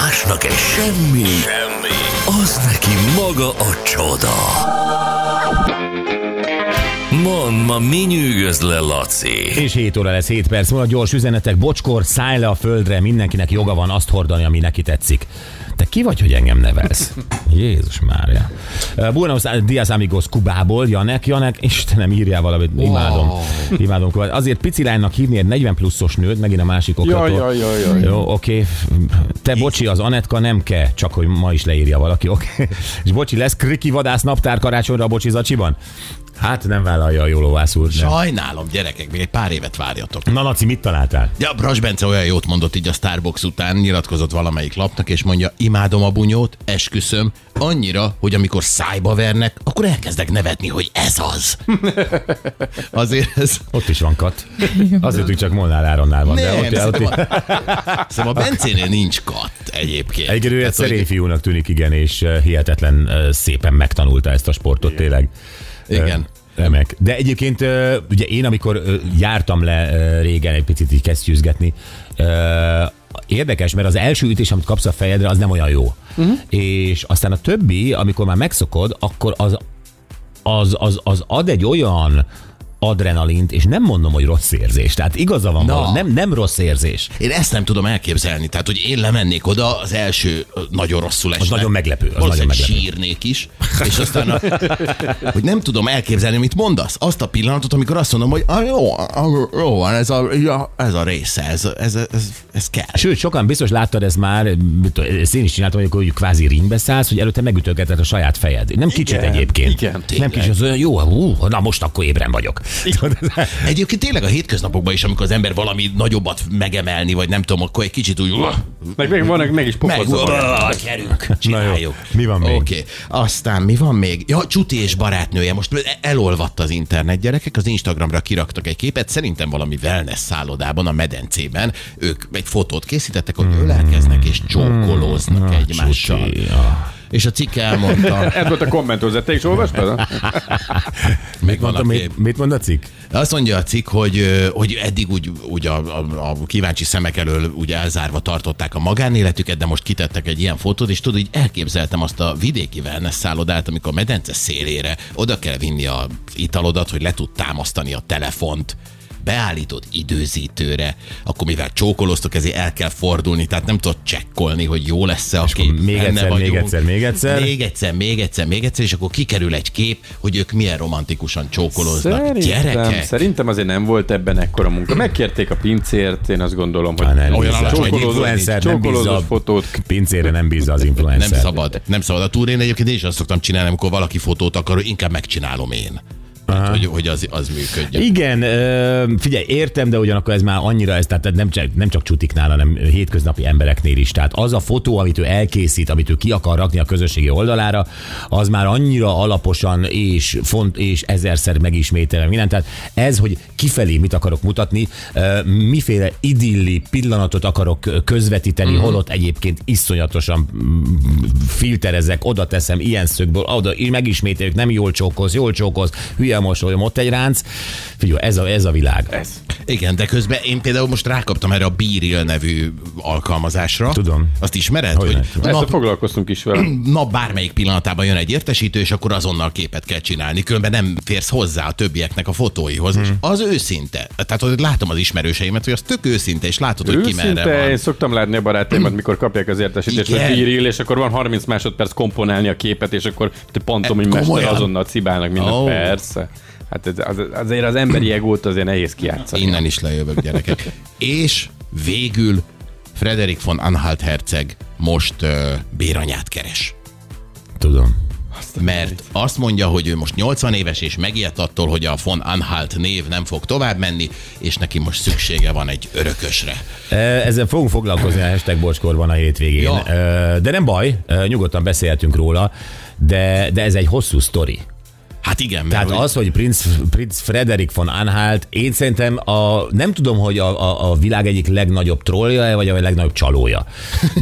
Másnak egy semmi, semmi, az neki maga a csoda. Mond, ma mi nyűgöz le, Laci? És 7 óra lesz 7 perc múlva, gyors üzenetek, bocskor, szállj le a földre, mindenkinek joga van azt hordani, ami neki tetszik. Te ki vagy, hogy engem nevelsz? Jézus Mária. Uh, Buenos Dias Amigos Kubából, Janek, Janek, Istenem, írjál valamit, imádom. Imádom Kubát. Azért pici lánynak hívni egy 40 pluszos nőt, megint a másik oktató. Jaj, jaj, jaj. Jó, oké. Te bocsi, az Anetka nem kell, csak hogy ma is leírja valaki, oké. És bocsi, lesz kriki vadász naptár karácsonyra a bocsi zacsiban? Hát nem vállalja a jó lovász úr. nem. Sajnálom, gyerekek, még egy pár évet várjatok. Na, Laci, mit találtál? Ja, Bras Bence olyan jót mondott így a Starbucks után, nyilatkozott valamelyik lapnak, és mondja, imádom a bunyót, esküszöm, annyira, hogy amikor szájba vernek, akkor elkezdek nevetni, hogy ez az. Azért ez... Ott is van kat. Azért, hogy csak Molnár Áronnál van. de Nem, ott, ott, szerintem, a, Bencénél nincs kat egyébként. Ő egy szerény fiúnak tűnik, igen, és eh, hihetetlen eh, szépen megtanulta ezt a sportot, tényleg. Igen. Remek. De egyébként ugye én, amikor jártam le régen egy picit így kesztyűzgetni, érdekes, mert az első ütés, amit kapsz a fejedre, az nem olyan jó. Uh-huh. És aztán a többi, amikor már megszokod, akkor az, az, az, az ad egy olyan adrenalint, és nem mondom, hogy rossz érzés. Tehát igaza van, Na. no. nem, nem rossz érzés. Én ezt nem tudom elképzelni. Tehát, hogy én lemennék oda, az első nagyon rosszul esne. nagyon meglepő, az nagyon meglepő. sírnék is. És aztán, a, hogy nem tudom elképzelni, mit mondasz. Azt a pillanatot, amikor azt mondom, hogy ah, jó, ah, jó van, ez a, ja, ez a része, ez, ez, ez, ez kell. Sőt, sokan biztos láttad ez már, ezt én is csináltam, amikor hogy kvázi ringbe szállsz, hogy előtte megütögeted a saját fejed. Nem kicsit Igen, egyébként. igen. Nem kicsit, az olyan jó, hú, na most akkor ébren vagyok. Egyébként tényleg a hétköznapokban is, amikor az ember valami nagyobbat megemelni, vagy nem tudom, akkor egy kicsit úgy... Meg, meg, van, meg is Meg, pofozza. gyerünk, csináljuk. Mi van még? Oké, okay. aztán mi van még? Ja, Csuti és barátnője. Most elolvadt az internet gyerekek, az Instagramra kiraktak egy képet, szerintem valami wellness szállodában, a medencében. Ők egy fotót készítettek, hogy ölelkeznek és csókolóznak egymással. Hmm. Csuti, ja. És a cikk elmondta, Ez volt a kommentőzet. Te is olvastad? még van Mondtam, a mit, mit mond a cikk? Azt mondja a cikk, hogy, hogy eddig úgy, úgy a, a, a kíváncsi szemek elől úgy elzárva tartották a magánéletüket, de most kitettek egy ilyen fotót, és tudod, így elképzeltem azt a vidéki wellness szállodát, amikor a medence szélére oda kell vinni a italodat, hogy le tud támasztani a telefont, beállítod időzítőre, akkor mivel csókoloztok, ezért el kell fordulni, tehát nem tudod csekkolni, hogy jó lesz-e a kép. még benne egyszer, még egyszer, még egyszer. Még egyszer, még egyszer, még egyszer, és akkor kikerül egy kép, hogy ők milyen romantikusan csókoloznak. Szerintem, Gyerekek! szerintem azért nem volt ebben ekkora munka. Megkérték a pincért, én azt gondolom, hogy Á, nem Olyan influencer nem bízza fotót. pincére nem bízza az influencer. Nem szabad, nem szabad. A túrén egyébként én is azt szoktam csinálni, amikor valaki fotót akar, hogy inkább megcsinálom én. Hogy, hogy az, az működjön. Igen, figyelj, értem, de ugyanakkor ez már annyira, ez, tehát nem csak, nem csak csutiknál, hanem hétköznapi embereknél is. Tehát az a fotó, amit ő elkészít, amit ő ki akar rakni a közösségi oldalára, az már annyira alaposan és, font, és ezerszer megismételve minden. Tehát ez, hogy kifelé mit akarok mutatni, miféle idilli pillanatot akarok közvetíteni, Mhm. uh-huh. holott egyébként iszonyatosan mm, filterezek, oda teszem ilyen szögből, oda megismételjük, nem jól csókolsz, jól csókolsz, hülye mosolyom, ott egy ránc. Figyelj, ez a, ez a világ. Ez. Igen, de közben én például most rákaptam erre a Beeril nevű alkalmazásra. Tudom. Azt ismered? Hogy. Ezt nap, foglalkoztunk is vele. nap bármelyik pillanatában jön egy értesítő, és akkor azonnal képet kell csinálni, különben nem férsz hozzá a többieknek a fotóihoz. Hmm. És az őszinte. Tehát hogy látom az ismerőseimet, hogy az tök őszinte, és látod, hogy ki merre Őszinte, én van. szoktam látni a barátaimat, mikor kapják az értesítést, hogy Igen. bíril, és akkor van 30 másodperc komponálni a képet, és akkor te pontom, hogy E, mester azonnal cibálnak mindent. Ó. Persze. Hát ez, az, azért az emberi egót azért nehéz kijátszani. Innen is lejövök, gyerekek. és végül Frederik von Anhalt herceg most uh, béranyát keres. Tudom. Mert azt mondja, hogy ő most 80 éves, és megijedt attól, hogy a von Anhalt név nem fog tovább menni, és neki most szüksége van egy örökösre. Ezzel fogunk foglalkozni a hashtag bocskorban a hétvégén. Ja. De nem baj, nyugodtan beszélhetünk róla, de, de ez egy hosszú sztori. Hát igen, Tehát hogy- az, hogy Prinz, Prinz Frederik von Anhalt, én szerintem a, nem tudom, hogy a, a, a világ egyik legnagyobb trollja vagy a legnagyobb csalója.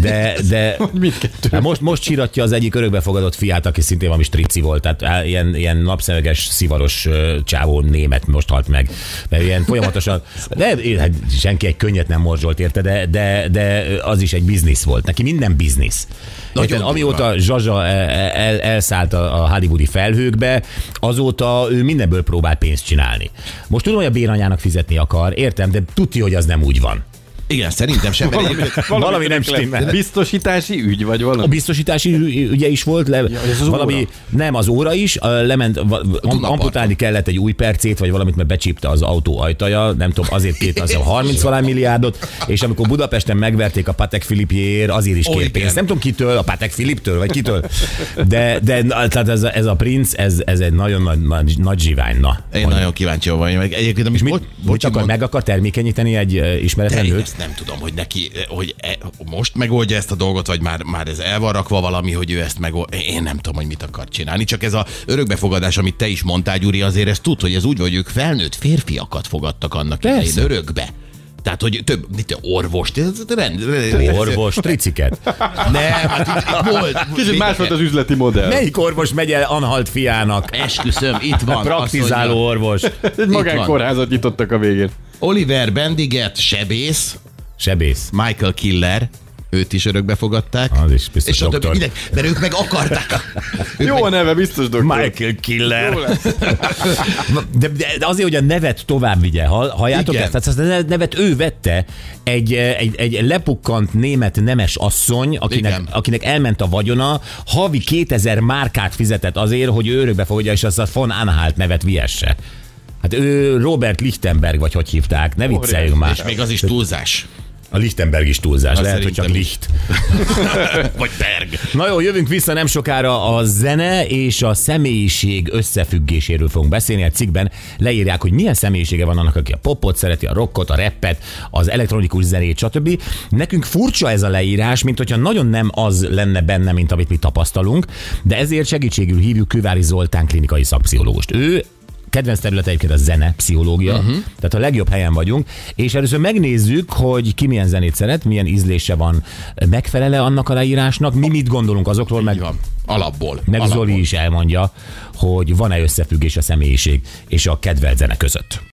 De, de mindkettő. Hát most, most síratja az egyik örökbefogadott fiát, aki szintén valami strici volt. Tehát ilyen, ilyen napszemüveges, szivaros csávó német most halt meg. Mert ilyen folyamatosan, de hát senki egy könnyet nem morzsolt érte, de, de, de az is egy biznisz volt. Neki minden biznisz. Érted? Amióta Zsazsa el, el, elszállt a hollywoodi felhőkbe, azóta ő mindenből próbál pénzt csinálni. Most tudom, hogy a béranyának fizetni akar, értem, de tudja, hogy az nem úgy van. Igen, szerintem sem. Mert egyébként- Valami nem stimmel. Biztosítási ügy, vagy A valami? biztosítási ü- ügye is volt, le, ez az valami, óra. nem, az óra is, a, lement, am, amputálni kellett egy új percét, vagy valamit, mert becsípte az autó ajtaja, nem tudom, azért kért az a 30 valány milliárdot, és amikor Budapesten megverték a Patek Filipjéért, azért is igen. pénzt. Nem tudom kitől, a Patek Filiptől, vagy kitől, de, de tehát ez a, ez a princ, ez, ez egy nagyon nagy, nagy, nagy zsivány, na. Én nagyon kíváncsi vagyok. Egyébként, amit Mit, bo- mit bocsi, akar, mond- meg akar termékenyíteni egy ismeretlen nőt? Nem tudom, hogy neki, hogy e, most megoldja ezt a dolgot, vagy már, már ez el van rakva valami, hogy ő ezt megoldja. Én nem tudom, hogy mit akar csinálni. Csak ez a örökbefogadás, amit te is mondtál, Gyuri, azért ezt tud, hogy ez úgy, hogy ők felnőtt férfiakat fogadtak annak idején örökbe. Tehát, hogy több, mit orvos, ez rend, rend, Orvos, triciket. Nem, hát itt, itt volt. Kicsit más volt az üzleti modell. Melyik orvos megy el Anhalt fiának? Esküszöm, itt van. Praktizáló orvos. Egy magánkórházat nyitottak a végén. Oliver Bendiget, sebész, Sebész. Michael Killer, őt is örökbe fogadták. Az is biztos és a többi, doktor. minden, mert ők meg akarták. Ők Jó a neve, biztos doktor. Michael Killer. De, de, de azért, hogy a nevet tovább vigye, hall- halljátok Igen. ezt? Tehát a nevet ő vette, egy, egy, egy lepukkant német nemes asszony, akinek, Igen. akinek elment a vagyona, havi 2000 márkát fizetett azért, hogy ő örökbe fogadja, és azt a von Anhalt nevet viesse. Hát ő Robert Lichtenberg, vagy hogy hívták, ne vicceljünk már. És még az is túlzás. A Lichtenberg is túlzás, Az lehet, hogy csak. Licht. Vagy Berg. Na jó, jövünk vissza nem sokára a zene és a személyiség összefüggéséről fogunk beszélni. Egy cikkben leírják, hogy milyen személyisége van annak, aki a popot szereti, a rockot, a rappet, az elektronikus zenét, stb. Nekünk furcsa ez a leírás, mint hogyha nagyon nem az lenne benne, mint amit mi tapasztalunk, de ezért segítségül hívjuk Kővári Zoltán klinikai szakpszichológust. Ő kedvenc terület egyébként a zene, pszichológia, uh-huh. tehát a legjobb helyen vagyunk, és először megnézzük, hogy ki milyen zenét szeret, milyen ízlése van, megfelele annak a leírásnak, mi mit gondolunk azokról, meg, Van. Alapból. meg Alapból. Zoli is elmondja, hogy van-e összefüggés a személyiség és a kedvelt zene között.